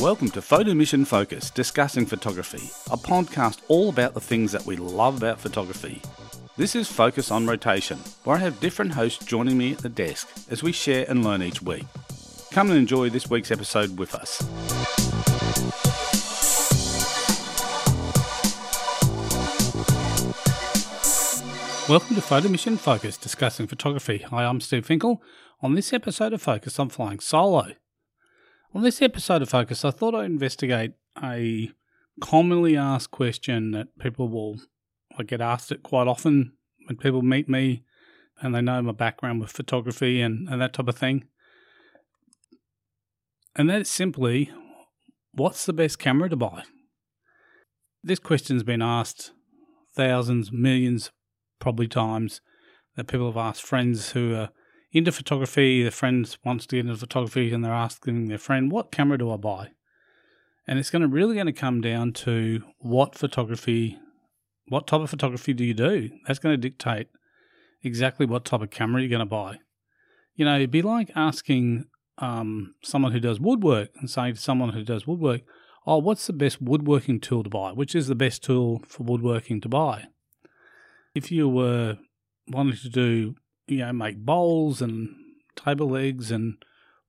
Welcome to Photo Mission Focus, discussing photography, a podcast all about the things that we love about photography. This is Focus on Rotation, where I have different hosts joining me at the desk as we share and learn each week. Come and enjoy this week's episode with us. Welcome to Photo Mission Focus, discussing photography. Hi, I'm Steve Finkel. On this episode of Focus, I'm flying solo. On this episode of Focus, I thought I'd investigate a commonly asked question that people will I get asked it quite often when people meet me and they know my background with photography and, and that type of thing. And that's simply what's the best camera to buy? This question's been asked thousands, millions, probably times that people have asked friends who are into photography. Their friends wants to get into photography, and they're asking their friend, "What camera do I buy?" And it's going to really going to come down to what photography, what type of photography do you do? That's going to dictate exactly what type of camera you're going to buy. You know, it'd be like asking um, someone who does woodwork and saying to someone who does woodwork, "Oh, what's the best woodworking tool to buy? Which is the best tool for woodworking to buy?" If you were wanting to do you know, make bowls and table legs and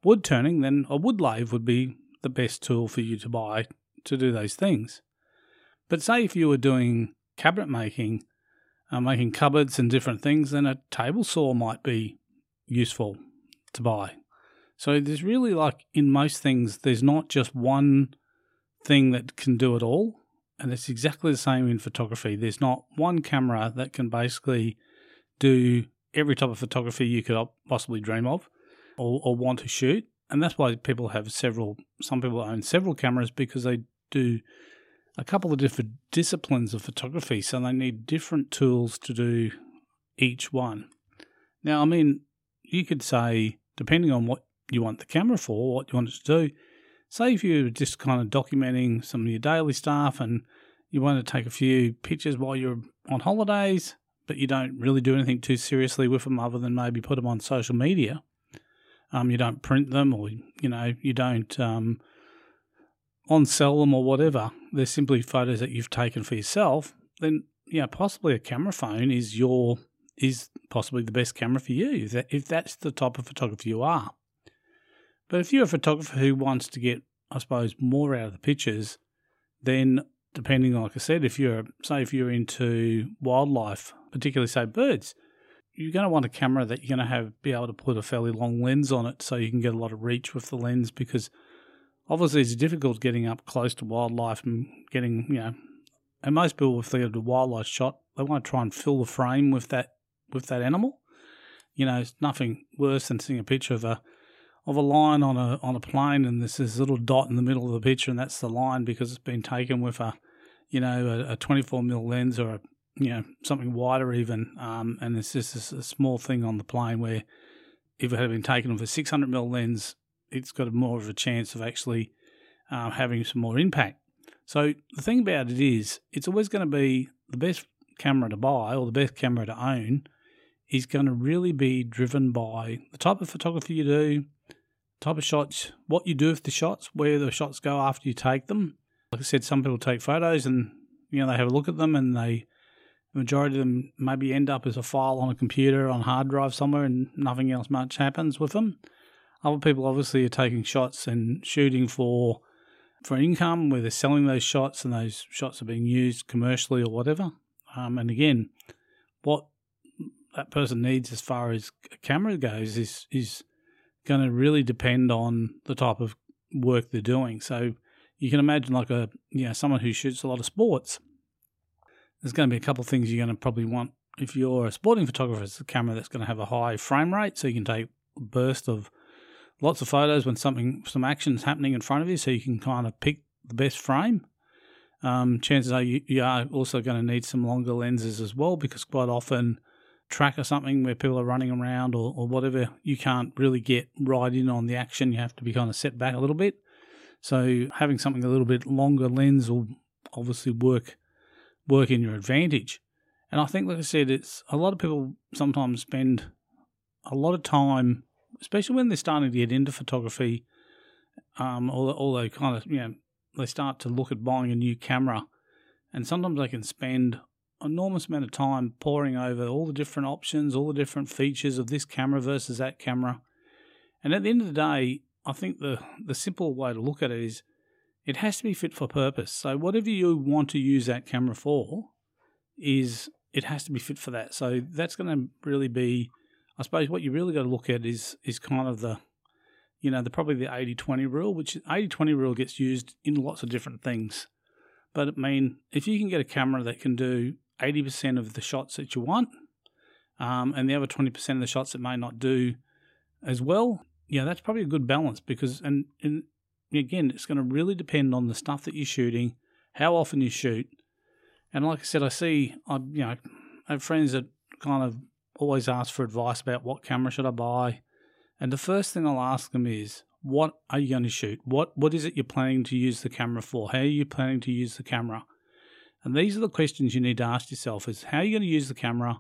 wood turning, then a wood lathe would be the best tool for you to buy to do those things. But say if you were doing cabinet making, uh, making cupboards and different things, then a table saw might be useful to buy. So there's really like in most things, there's not just one thing that can do it all. And it's exactly the same in photography. There's not one camera that can basically do every type of photography you could possibly dream of or, or want to shoot. And that's why people have several, some people own several cameras because they do a couple of different disciplines of photography. So they need different tools to do each one. Now, I mean, you could say, depending on what you want the camera for, what you want it to do, say if you're just kind of documenting some of your daily stuff and you want to take a few pictures while you're on holidays, but you don't really do anything too seriously with them other than maybe put them on social media. Um, you don't print them or, you know, you don't um, on sell them or whatever. They're simply photos that you've taken for yourself. Then, yeah, possibly a camera phone is your is possibly the best camera for you if, that, if that's the type of photographer you are. But if you're a photographer who wants to get, I suppose, more out of the pictures, then depending, like I said, if you're say if you're into wildlife particularly say birds, you're going to want a camera that you're going to have be able to put a fairly long lens on it so you can get a lot of reach with the lens because obviously it's difficult getting up close to wildlife and getting you know and most people if they get a wildlife shot they want to try and fill the frame with that with that animal. You know it's nothing worse than seeing a picture of a of a line on a on a plain and there's this little dot in the middle of the picture and that's the line because it's been taken with a you know a, a 24 mm lens or a you know something wider even, um, and it's just a small thing on the plain where if it had been taken with a 600 mm lens, it's got more of a chance of actually uh, having some more impact. So the thing about it is, it's always going to be the best camera to buy or the best camera to own is going to really be driven by the type of photography you do, type of shots, what you do with the shots, where the shots go after you take them. Like I said, some people take photos and you know they have a look at them and they the majority of them maybe end up as a file on a computer on a hard drive somewhere and nothing else much happens with them. Other people obviously are taking shots and shooting for for income where they're selling those shots and those shots are being used commercially or whatever. Um, and again, what that person needs as far as a camera goes is is going to really depend on the type of work they're doing. So you can imagine like a you know someone who shoots a lot of sports there's going to be a couple of things you're going to probably want if you're a sporting photographer. It's a camera that's going to have a high frame rate, so you can take a burst of lots of photos when something some action's happening in front of you, so you can kind of pick the best frame. Um, chances are you, you are also going to need some longer lenses as well, because quite often track or something where people are running around or, or whatever, you can't really get right in on the action. You have to be kind of set back a little bit. So having something a little bit longer lens will obviously work work in your advantage. And I think, like I said, it's a lot of people sometimes spend a lot of time, especially when they're starting to get into photography, um, or kind of, you know, they start to look at buying a new camera, and sometimes they can spend enormous amount of time poring over all the different options, all the different features of this camera versus that camera. And at the end of the day, I think the the simple way to look at it is it has to be fit for purpose. So whatever you want to use that camera for is it has to be fit for that. So that's going to really be I suppose what you really got to look at is is kind of the you know, the probably the 80-20 rule, which 80-20 rule gets used in lots of different things. But I mean, if you can get a camera that can do 80% of the shots that you want, um, and the other 20% of the shots that may not do as well, yeah, that's probably a good balance because, and, and again, it's going to really depend on the stuff that you're shooting, how often you shoot. And like I said, I see, I you know, I have friends that kind of always ask for advice about what camera should I buy. And the first thing I'll ask them is, what are you going to shoot? What what is it you're planning to use the camera for? How are you planning to use the camera? And these are the questions you need to ask yourself is how are you going to use the camera?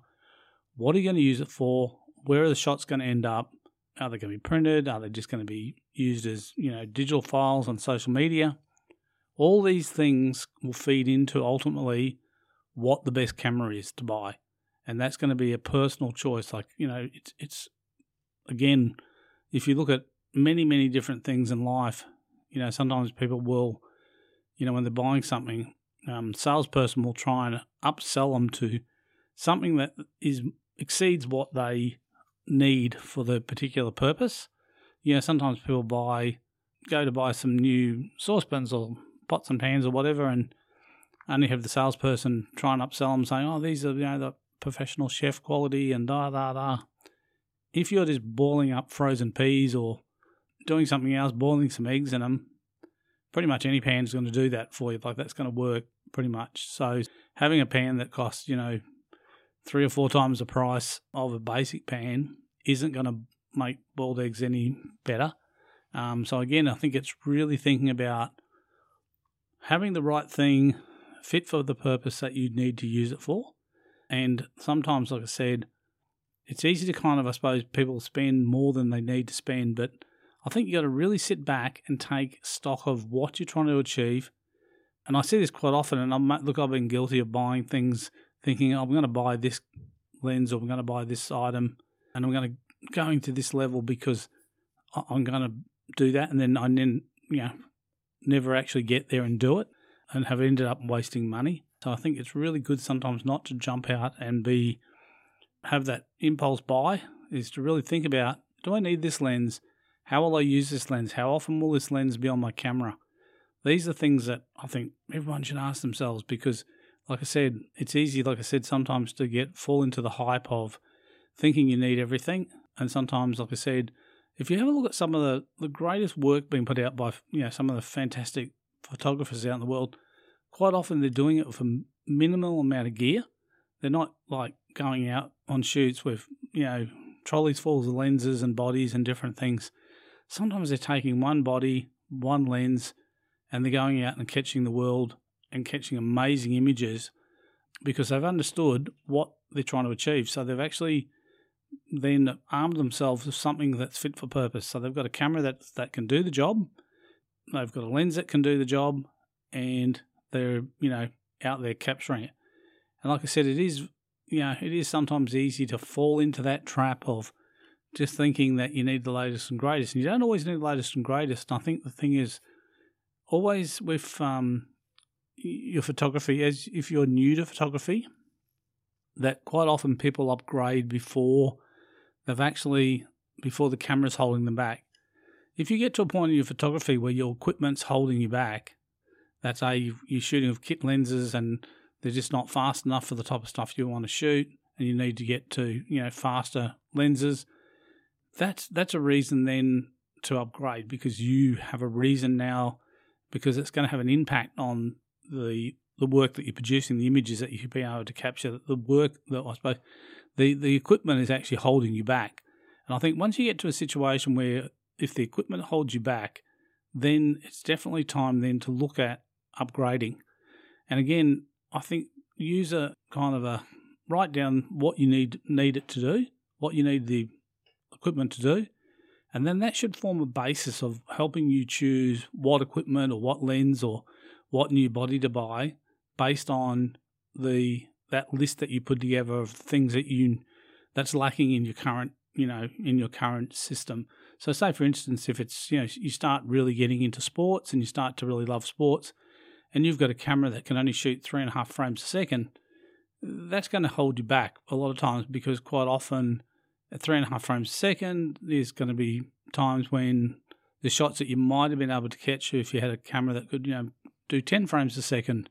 What are you going to use it for? Where are the shots going to end up? Are they going to be printed? Are they just going to be used as, you know, digital files on social media? All these things will feed into ultimately what the best camera is to buy. And that's going to be a personal choice. Like, you know, it's it's again, if you look at many, many different things in life, you know, sometimes people will, you know, when they're buying something, um, salesperson will try and upsell them to something that is exceeds what they need for the particular purpose. You know, sometimes people buy go to buy some new saucepans or pots and pans or whatever, and only have the salesperson try and upsell them, saying, "Oh, these are you know the professional chef quality and da da da." If you're just boiling up frozen peas or doing something else, boiling some eggs in them, pretty much any pan is going to do that for you. Like that's going to work pretty much. So having a pan that costs, you know, three or four times the price of a basic pan isn't going to make boiled eggs any better. Um, so again, I think it's really thinking about having the right thing fit for the purpose that you need to use it for. And sometimes, like I said, it's easy to kind of, I suppose, people spend more than they need to spend, but I think you got to really sit back and take stock of what you're trying to achieve. And I see this quite often, and I'm look, I've been guilty of buying things, thinking oh, I'm going to buy this lens or I'm going to buy this item, and I'm going to going to this level because I'm going to do that, and then I then you know never actually get there and do it, and have ended up wasting money. So I think it's really good sometimes not to jump out and be have that impulse buy. Is to really think about: Do I need this lens? How will I use this lens? How often will this lens be on my camera? These are things that I think everyone should ask themselves because, like I said, it's easy, like I said, sometimes to get fall into the hype of thinking you need everything. And sometimes, like I said, if you have a look at some of the, the greatest work being put out by you know some of the fantastic photographers out in the world, quite often they're doing it with a minimal amount of gear. They're not like going out on shoots with you know trolleys full of lenses and bodies and different things sometimes they're taking one body, one lens, and they're going out and catching the world and catching amazing images because they've understood what they're trying to achieve. So they've actually then armed themselves with something that's fit for purpose. So they've got a camera that that can do the job, they've got a lens that can do the job, and they're you know out there capturing it. And like I said, it is you know it is sometimes easy to fall into that trap of just thinking that you need the latest and greatest. And you don't always need the latest and greatest. I think the thing is, always with um, your photography, as if you're new to photography, that quite often people upgrade before they've actually before the camera's holding them back. If you get to a point in your photography where your equipment's holding you back, that's a you're shooting with kit lenses and they're just not fast enough for the type of stuff you want to shoot, and you need to get to you know faster lenses that's that's a reason then to upgrade because you have a reason now because it's going to have an impact on the the work that you're producing, the images that you'll be able to capture, the work that I suppose the the equipment is actually holding you back. And I think once you get to a situation where if the equipment holds you back, then it's definitely time then to look at upgrading. And again, I think use a kind of a write down what you need need it to do, what you need the equipment to do, And then that should form a basis of helping you choose what equipment or what lens or what new body to buy based on the that list that you put together of things that you that's lacking in your current you know in your current system. So say for instance if it's you know you start really getting into sports and you start to really love sports and you've got a camera that can only shoot three and a half frames a second, that's going to hold you back a lot of times because quite often at three and a half frames a second, there's going to be times when the shots that you might have been able to catch if you had a camera that could, you know, do 10 frames a second,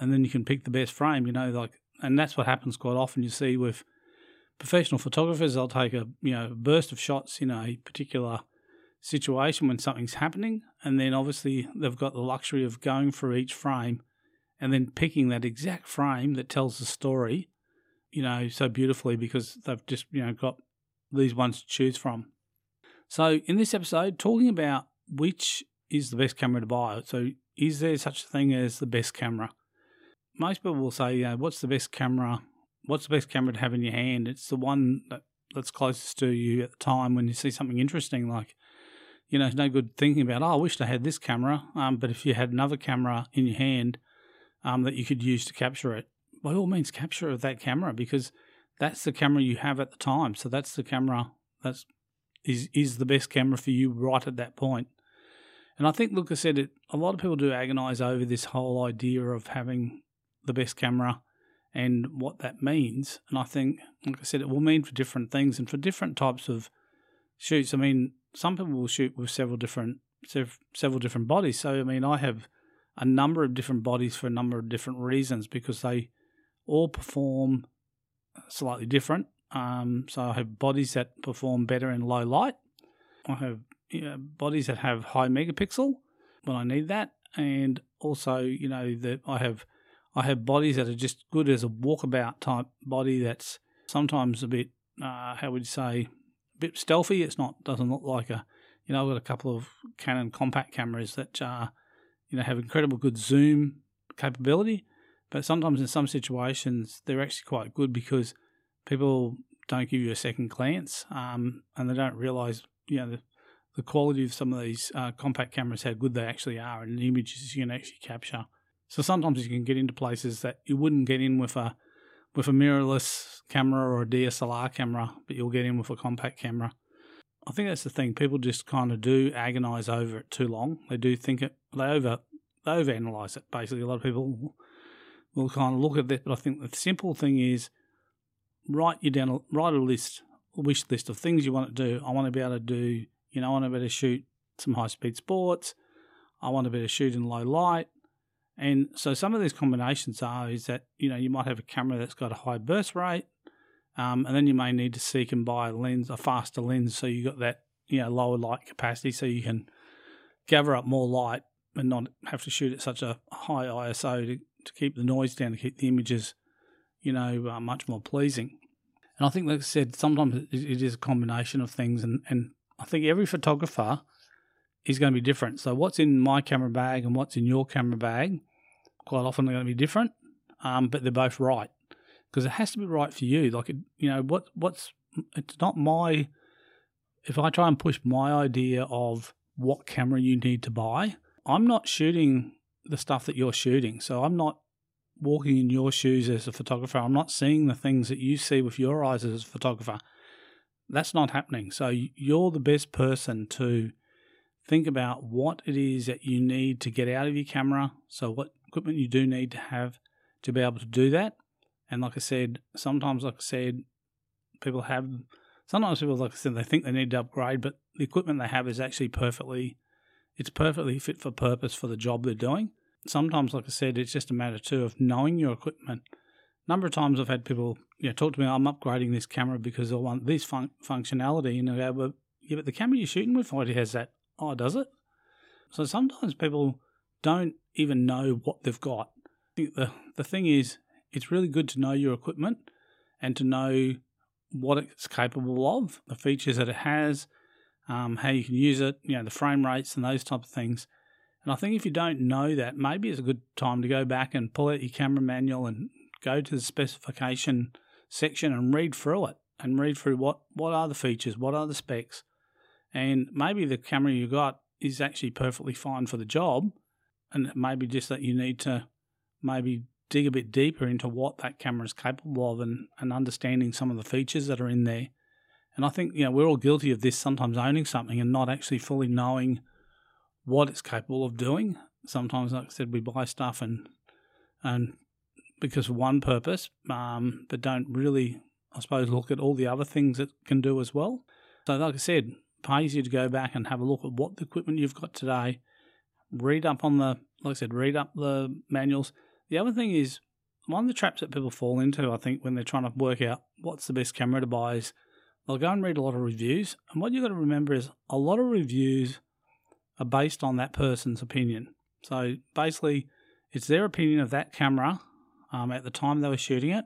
and then you can pick the best frame, you know, like, and that's what happens quite often. You see with professional photographers, they'll take a, you know, burst of shots in a particular situation when something's happening, and then obviously they've got the luxury of going through each frame and then picking that exact frame that tells the story, you know, so beautifully because they've just, you know, got these ones to choose from. So, in this episode, talking about which is the best camera to buy. So, is there such a thing as the best camera? Most people will say, you know, what's the best camera? What's the best camera to have in your hand? It's the one that, that's closest to you at the time when you see something interesting. Like, you know, it's no good thinking about, oh, I wish I had this camera. Um, but if you had another camera in your hand um, that you could use to capture it, by all means, capture that camera because that's the camera you have at the time. So that's the camera that's is is the best camera for you right at that point. And I think, I said it. A lot of people do agonize over this whole idea of having the best camera and what that means. And I think, like I said, it will mean for different things and for different types of shoots. I mean, some people will shoot with several different several different bodies. So I mean, I have a number of different bodies for a number of different reasons because they all perform slightly different. Um, so I have bodies that perform better in low light. I have you know, bodies that have high megapixel when I need that, and also you know that I have I have bodies that are just good as a walkabout type body. That's sometimes a bit uh, how would you say a bit stealthy. It's not doesn't look like a you know I've got a couple of Canon compact cameras that uh, you know have incredible good zoom capability, but sometimes in some situations they're actually quite good because people don't give you a second glance, um, and they don't realise, you know, the, the quality of some of these uh, compact cameras, how good they actually are, and the images you can actually capture. So sometimes you can get into places that you wouldn't get in with a with a mirrorless camera or a DSLR camera, but you'll get in with a compact camera. I think that's the thing. People just kind of do agonize over it too long. They do think it. They over they overanalyze it. Basically, a lot of people will kind of look at that. but I think the simple thing is write you down, write a list, a wish list of things you want to do. I want to be able to do, you know, I want to be able to shoot some high speed sports. I want to be able to shoot in low light. And so some of these combinations are is that, you know, you might have a camera that's got a high burst rate. Um, and then you may need to seek and buy a lens, a faster lens, so you got that, you know, lower light capacity, so you can gather up more light and not have to shoot at such a high ISO to, to keep the noise down, to keep the images you know, uh, much more pleasing. And I think, like I said, sometimes it is a combination of things, and, and I think every photographer is going to be different. So what's in my camera bag and what's in your camera bag, quite often they're going to be different, um, but they're both right because it has to be right for you. Like, it, you know, what what's it's not my. If I try and push my idea of what camera you need to buy, I'm not shooting the stuff that you're shooting. So I'm not walking in your shoes as a photographer. I'm not seeing the things that you see with your eyes as a photographer. That's not happening. So you're the best person to think about what it is that you need to get out of your camera. So what equipment you do need to have to be able to do that. And like I said, sometimes, like I said, people have. Sometimes people, like I said, they think they need to upgrade, but the equipment they have is actually perfectly, it's perfectly fit for purpose for the job they're doing sometimes, like I said, it's just a matter too of knowing your equipment. Number of times I've had people you know, talk to me, I'm upgrading this camera because I want this fun- functionality. And I go, well, yeah, but the camera you're shooting with already has that. Oh, does it? So sometimes people don't even know what they've got. i The, the thing is, it's really good to know your equipment and to know what it's capable of, the features that it has, um, how you can use it, you know, the frame rates and those type of things. And I think if you don't know that, maybe it's a good time to go back and pull out your camera manual and go to the specification section and read through it and read through what, what are the features, what are the specs, And maybe the camera you got is actually perfectly fine for the job, and maybe just that you need to maybe dig a bit deeper into what that camera is capable of and, and understanding some of the features that are in there. And I think, you know, we're all guilty of this sometimes owning something and not actually fully knowing what it's capable of doing. Sometimes, like I said, we buy stuff and and because of one purpose, um, but don't really, I suppose, look at all the other things it can do as well. So, like I said, pays you to go back and have a look at what the equipment you've got today. Read up on the, like I said, read up the manuals. The other thing is one of the traps that people fall into, I think, when they're trying to work out what's the best camera to buy is they'll go and read a lot of reviews. And what you've got to remember is a lot of reviews are based on that person's opinion. So basically, it's their opinion of that camera um, at the time they were shooting it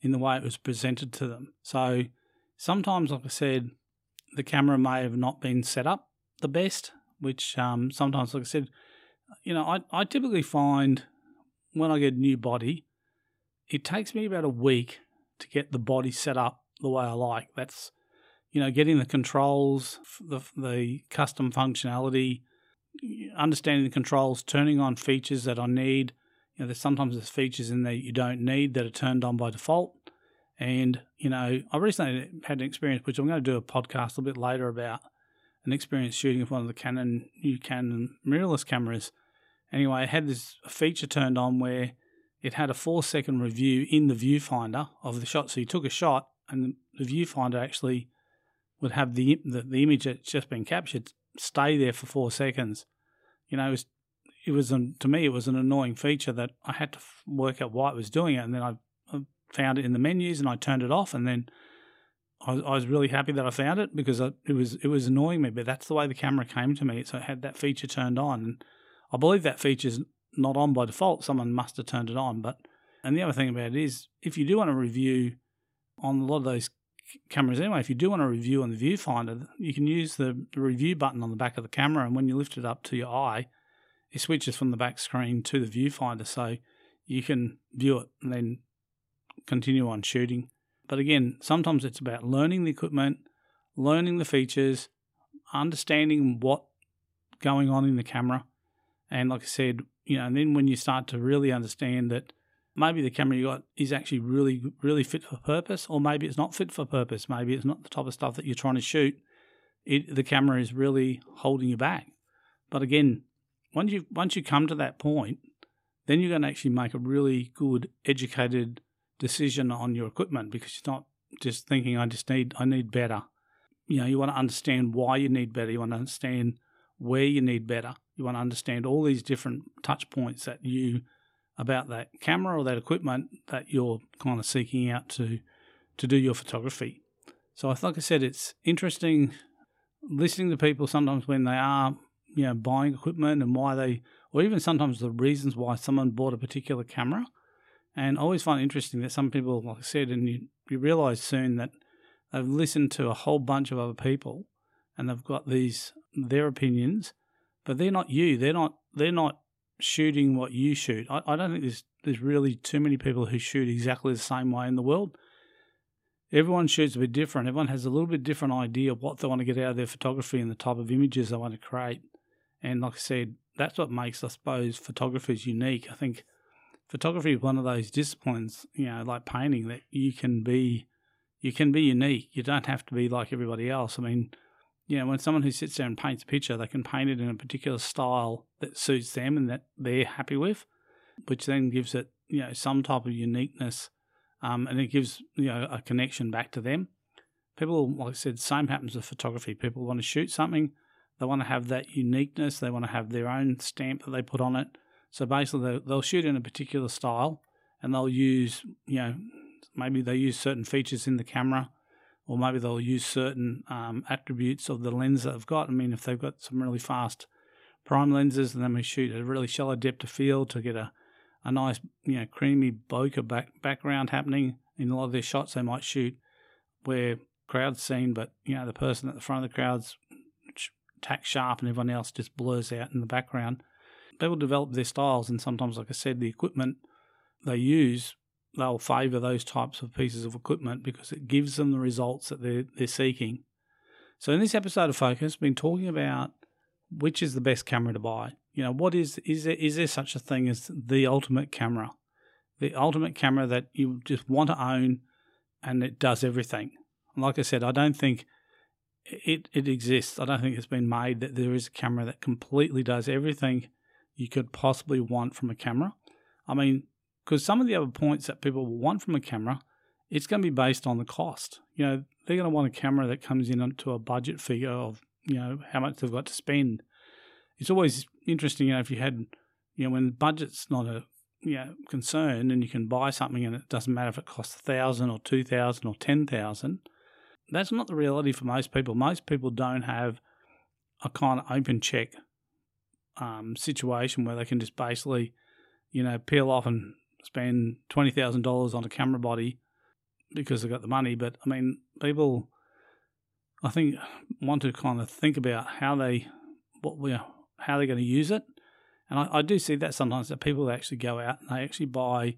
in the way it was presented to them. So sometimes, like I said, the camera may have not been set up the best, which um, sometimes, like I said, you know, I, I typically find when I get a new body, it takes me about a week to get the body set up the way I like. That's, you know, getting the controls, the, the custom functionality, understanding the controls, turning on features that I need. You know, there's sometimes there's features in there you don't need that are turned on by default. And, you know, I recently had an experience, which I'm going to do a podcast a little bit later about an experience shooting with one of the Canon, new Canon mirrorless cameras. Anyway, I had this feature turned on where it had a four second review in the viewfinder of the shot. So you took a shot and the viewfinder actually would have the, the, the image that's just been captured stay there for four seconds. You know, it was, it was an, to me, it was an annoying feature that I had to work out why it was doing it. And then I found it in the menus and I turned it off, and then I was, I was really happy that I found it because I, it was it was annoying me. But that's the way the camera came to me, so it had that feature turned on, and I believe that feature's not on by default. Someone must have turned it on. But and the other thing about it is, if you do want to review on a lot of those cameras anyway, if you do want to review on the viewfinder, you can use the review button on the back of the camera, and when you lift it up to your eye, it switches from the back screen to the viewfinder, so you can view it and then continue on shooting. But again, sometimes it's about learning the equipment, learning the features, understanding what going on in the camera. And like I said, you know, and then when you start to really understand that maybe the camera you got is actually really, really fit for purpose, or maybe it's not fit for purpose. Maybe it's not the type of stuff that you're trying to shoot. It, the camera is really holding you back. But again, once you once you come to that point, then you're going to actually make a really good, educated decision on your equipment because you're not just thinking I just need I need better. You know, you want to understand why you need better. You want to understand where you need better. You want to understand all these different touch points that you about that camera or that equipment that you're kind of seeking out to to do your photography. So, like I said, it's interesting listening to people sometimes when they are you know buying equipment and why they, or even sometimes the reasons why someone bought a particular camera and I always find it interesting that some people, like I said, and you, you realize soon that they've listened to a whole bunch of other people and they've got these their opinions, but they're not you. They're not they're not shooting what you shoot. I, I don't think there's there's really too many people who shoot exactly the same way in the world. Everyone shoots a bit different. Everyone has a little bit different idea of what they want to get out of their photography and the type of images they want to create. And like I said, that's what makes, I suppose, photographers unique. I think photography is one of those disciplines, you know, like painting that you can be you can be unique. You don't have to be like everybody else. I mean, you know, when someone who sits there and paints a picture, they can paint it in a particular style that suits them and that they're happy with, which then gives it, you know, some type of uniqueness, um, and it gives you know a connection back to them. People, like I said, same happens with photography. People want to shoot something, they want to have that uniqueness, they want to have their own stamp that they put on it, so basically, they'll shoot in a particular style, and they'll use, you know, maybe they use certain features in the camera, or maybe they'll use certain um, attributes of the lens that they've got. I mean, if they've got some really fast prime lenses, and then we shoot a really shallow depth of field to get a, a nice, you know, creamy bokeh back, background happening in a lot of their shots. They might shoot where crowd's seen, but you know, the person at the front of the crowd's tack sharp, and everyone else just blurs out in the background people develop their styles, and sometimes, like I said, the equipment they use, they'll favour those types of pieces of equipment because it gives them the results that they're they're seeking. So in this episode of Focus, we've been talking about which is the best camera to buy. You know, what is is there is there such a thing as the ultimate camera? The ultimate camera that you just want to own and it does everything. Like I said, I don't think it it exists. I don't think it's been made that there is a camera that completely does everything you could possibly want from a camera. I mean, because some of the other points that people will want from a camera, it's going to be based on the cost. You know, they're going to want a camera that comes in to a budget figure of you know how much they've got to spend. It's always interesting, you know, if you had, you know, when budget's not a you know, concern and you can buy something and it doesn't matter if it costs a thousand or two thousand or ten thousand. That's not the reality for most people. Most people don't have a kind of open check um, situation where they can just basically, you know, peel off and spend twenty thousand dollars on a camera body because they've got the money. But I mean, people, I think, want to kind of think about how they, what we, how they're going to use it. And I, I do see that sometimes that people actually go out and they actually buy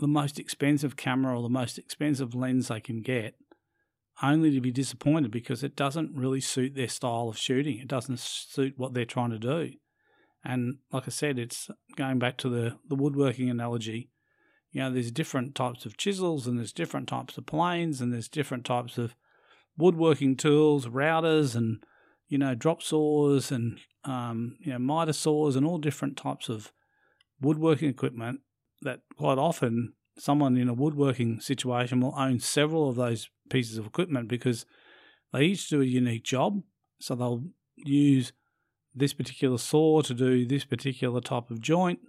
the most expensive camera or the most expensive lens they can get, only to be disappointed because it doesn't really suit their style of shooting. It doesn't suit what they're trying to do. And like I said, it's going back to the, the woodworking analogy. You know, there's different types of chisels and there's different types of planes and there's different types of woodworking tools, routers and, you know, drop saws and, um, you know, miter saws and all different types of woodworking equipment that quite often someone in a woodworking situation will own several of those pieces of equipment because they each do a unique job. So they'll use this particular saw to do this particular type of joint,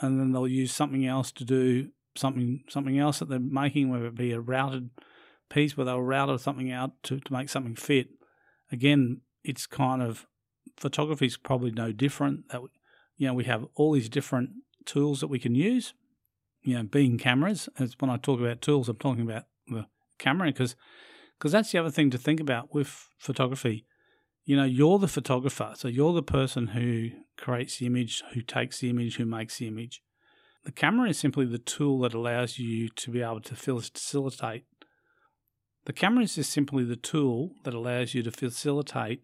and then they'll use something else to do something something else that they're making, whether it be a routed piece where they'll route something out to, to make something fit. Again, it's kind of photography is probably no different. That you know we have all these different tools that we can use. You know, being cameras. As when I talk about tools, I'm talking about the camera because because that's the other thing to think about with photography you know, you're the photographer. So you're the person who creates the image, who takes the image, who makes the image. The camera is simply the tool that allows you to be able to facilitate. The camera is just simply the tool that allows you to facilitate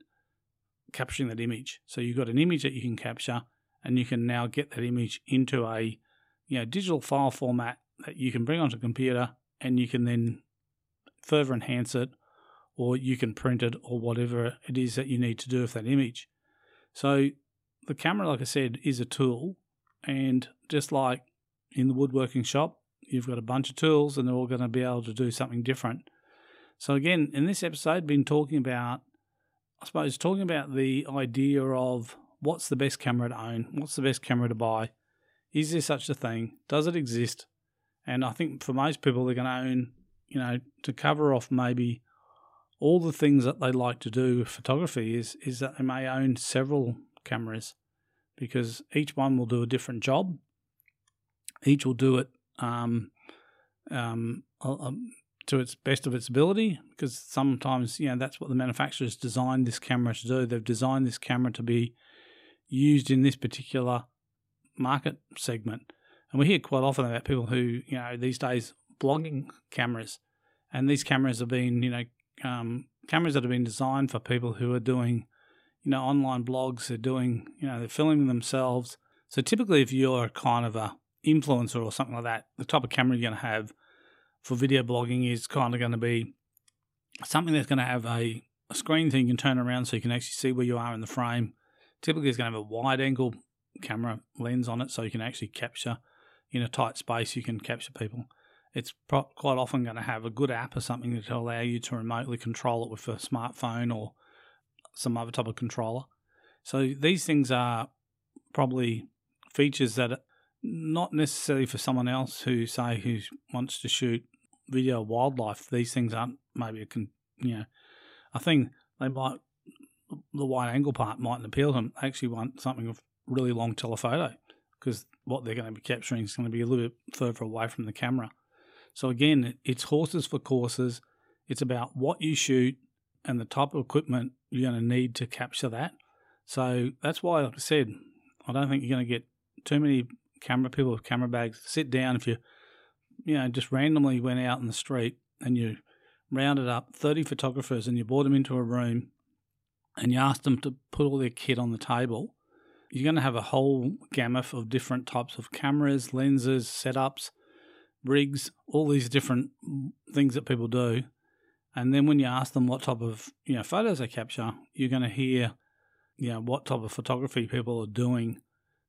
capturing that image. So you've got an image that you can capture, and you can now get that image into a you know digital file format that you can bring onto a computer, and you can then further enhance it or you can print it or whatever it is that you need to do with that image. So the camera, like I said, is a tool, and just like in the woodworking shop, you've got a bunch of tools and they're all going to be able to do something different. So again, in this episode, been talking about, I suppose, talking about the idea of what's the best camera to own, what's the best camera to buy, is there such a thing, does it exist? And I think for most people, they're going to own, you know, to cover off maybe all the things that they like to do with photography is is that they may own several cameras because each one will do a different job. Each will do it um, um, to its best of its ability because sometimes you know that's what the manufacturers designed this camera to do. They've designed this camera to be used in this particular market segment, and we hear quite often about people who you know these days blogging cameras, and these cameras have been you know um, cameras that have been designed for people who are doing, you know, online blogs. They're doing, you know, they're filming themselves. So typically, if you're kind of a influencer or something like that, the type of camera you're going to have for video blogging is kind of going to be something that's going to have a, a screen thing you can turn around so you can actually see where you are in the frame. Typically, it's going to have a wide angle camera lens on it so you can actually capture in a tight space. You can capture people it's pro- quite often going to have a good app or something that will allow you to remotely control it with a smartphone or some other type of controller. So these things are probably features that are not necessarily for someone else who say who wants to shoot video wildlife. These things aren't maybe a con- you know I think they might the wide angle part mightn't appeal to them. They actually want something of really long telephoto because what they're going to be capturing is going to be a little bit further away from the camera. So again, it's horses for courses. It's about what you shoot and the type of equipment you're going to need to capture that. So that's why, like I said, I don't think you're going to get too many camera people with camera bags. Sit down if you, you know, just randomly went out in the street and you rounded up 30 photographers and you brought them into a room and you asked them to put all their kit on the table, you're going to have a whole gamut of different types of cameras, lenses, setups, rigs, all these different things that people do. And then when you ask them what type of you know photos they capture, you're going to hear you know what type of photography people are doing,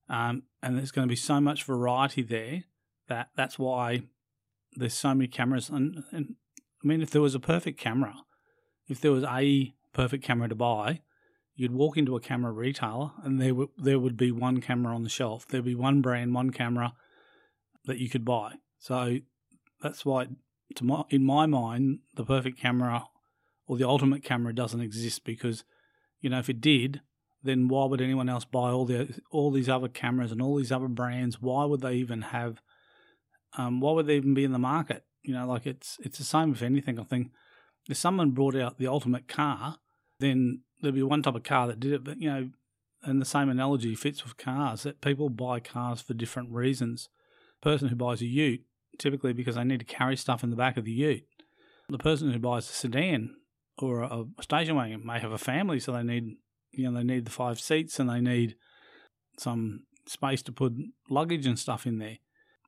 um, and there's going to be so much variety there that that's why there's so many cameras. And, and I mean, if there was a perfect camera, if there was a perfect camera to buy, you'd walk into a camera retailer and there w- there would be one camera on the shelf. There'd be one brand, one camera that you could buy. So that's why, to my, in my mind, the perfect camera or the ultimate camera doesn't exist because, you know, if it did, then why would anyone else buy all the all these other cameras and all these other brands? Why would they even have? Um, why would they even be in the market? You know, like it's it's the same with anything. I think if someone brought out the ultimate car, then there'd be one type of car that did it. But you know, and the same analogy fits with cars that people buy cars for different reasons. The person who buys a Ute typically because they need to carry stuff in the back of the Ute. The person who buys a sedan or a, station wagon may have a family, so they need you know they need the five seats and they need some space to put luggage and stuff in there.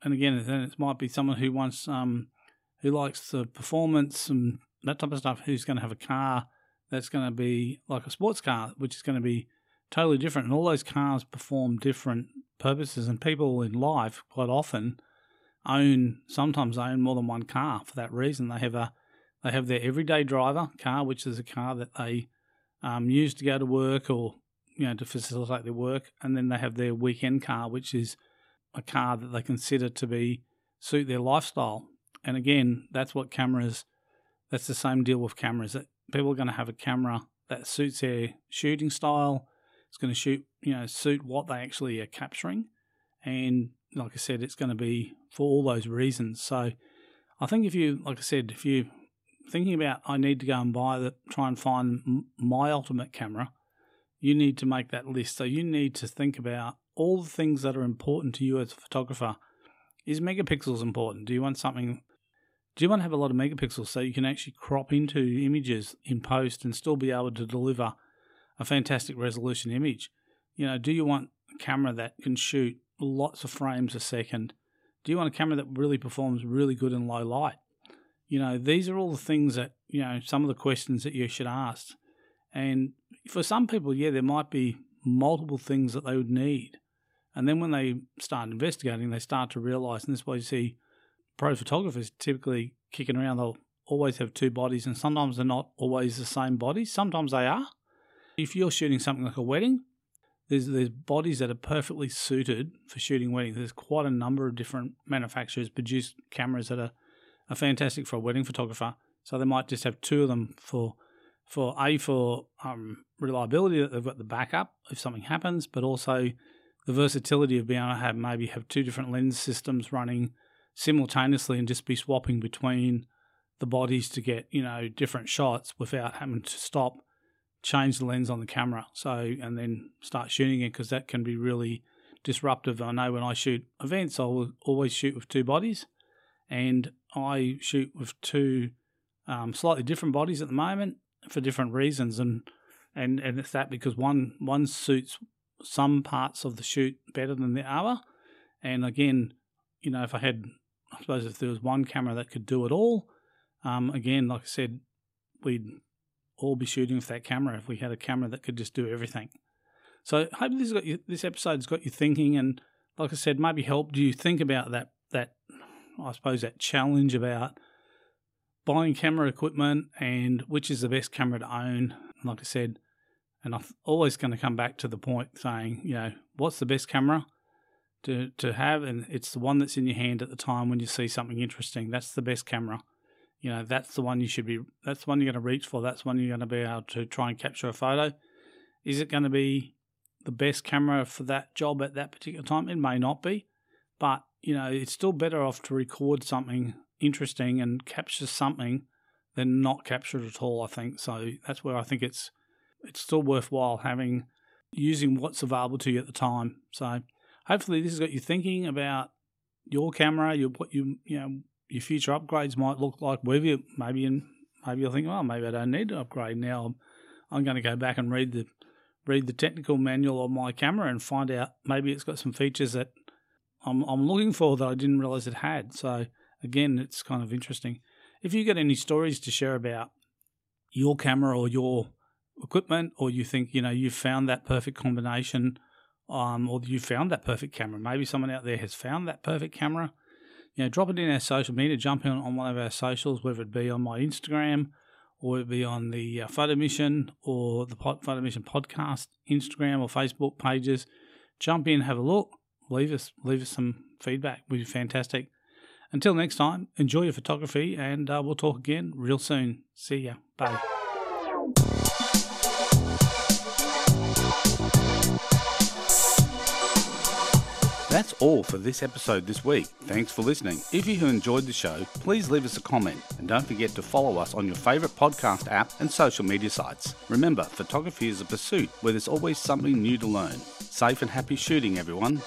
And again, then it might be someone who wants um, who likes the performance and that type of stuff. Who's going to have a car that's going to be like a sports car, which is going to be totally different. And all those cars perform different purposes. And people in life quite often own sometimes own more than one car for that reason. They have a they have their everyday driver car, which is a car that they um, use to go to work or you know to facilitate their work, and then they have their weekend car, which is a car that they consider to be suit their lifestyle. And again, that's what cameras. That's the same deal with cameras. That people are going to have a camera that suits their shooting style. It's going to shoot, you know, suit what they actually are capturing, and like I said, it's going to be for all those reasons. So, I think if you, like I said, if you thinking about I need to go and buy the try and find my ultimate camera, you need to make that list. So you need to think about all the things that are important to you as a photographer. Is megapixels important? Do you want something? Do you want to have a lot of megapixels so you can actually crop into images in post and still be able to deliver a fantastic resolution image? You know, do you want a camera that can shoot lots of frames a second? Do you want a camera that really performs really good in low light? You know, these are all the things that, you know, some of the questions that you should ask. And for some people, yeah, there might be multiple things that they would need. And then when they start investigating, they start to realize, and this is why you see pro photographers typically kicking around, they'll always have two bodies, and sometimes they're not always the same bodies. Sometimes they are. If you're shooting something like a wedding, there's there's bodies that are perfectly suited for shooting weddings. There's quite a number of different manufacturers produce cameras that are are fantastic for a wedding photographer. So they might just have two of them for for a for um, reliability that they've got the backup if something happens, but also the versatility of being able to have maybe have two different lens systems running simultaneously and just be swapping between the bodies to get you know different shots without having to stop, change the lens on the camera, so and then start shooting it because that can be really disruptive. I know when I shoot events, I will always shoot with two bodies, and I shoot with two um, slightly different bodies at the moment for different reasons, and and and it's that because one one suits some parts of the shoot better than the other, and again, you know, if I had, I suppose if there was one camera that could do it all, um, again, like I said, we'd all be shooting with that camera if we had a camera that could just do everything. So hopefully this got you, this episode's got you thinking, and like I said, maybe helped you think about that that I suppose, that challenge about buying camera equipment and which is the best camera to own. Like I said, and I'm always going to come back to the point saying, you know, what's the best camera to to have, and it's the one that's in your hand at the time when you see something interesting. That's the best camera. You know, that's the one you should be. That's the one you're going to reach for. That's the one you're going to be able to try and capture a photo. Is it going to be the best camera for that job at that particular time? It may not be, but you know, it's still better off to record something interesting and capture something than not capture it at all. I think so. That's where I think it's it's still worthwhile having using what's available to you at the time. So hopefully this has got you thinking about your camera, your what you you know your future upgrades might look like. Whether you maybe in maybe you'll think, oh, maybe I don't need to upgrade now. I'm, I'm going to go back and read the read the technical manual on my camera and find out maybe it's got some features that I'm I'm looking for that I didn't realize it had. So again, it's kind of interesting. If you get any stories to share about your camera or your equipment, or you think you know you found that perfect combination, um, or you found that perfect camera, maybe someone out there has found that perfect camera. You know, drop it in our social media. Jump in on one of our socials, whether it be on my Instagram or it be on the uh, Photo Mission or the Photo Mission podcast Instagram or Facebook pages. Jump in, have a look, leave us leave us some feedback. Would be fantastic. Until next time, enjoy your photography, and uh, we'll talk again real soon. See ya. Bye. That's all for this episode this week. Thanks for listening. If you have enjoyed the show, please leave us a comment and don't forget to follow us on your favourite podcast app and social media sites. Remember, photography is a pursuit where there's always something new to learn. Safe and happy shooting, everyone.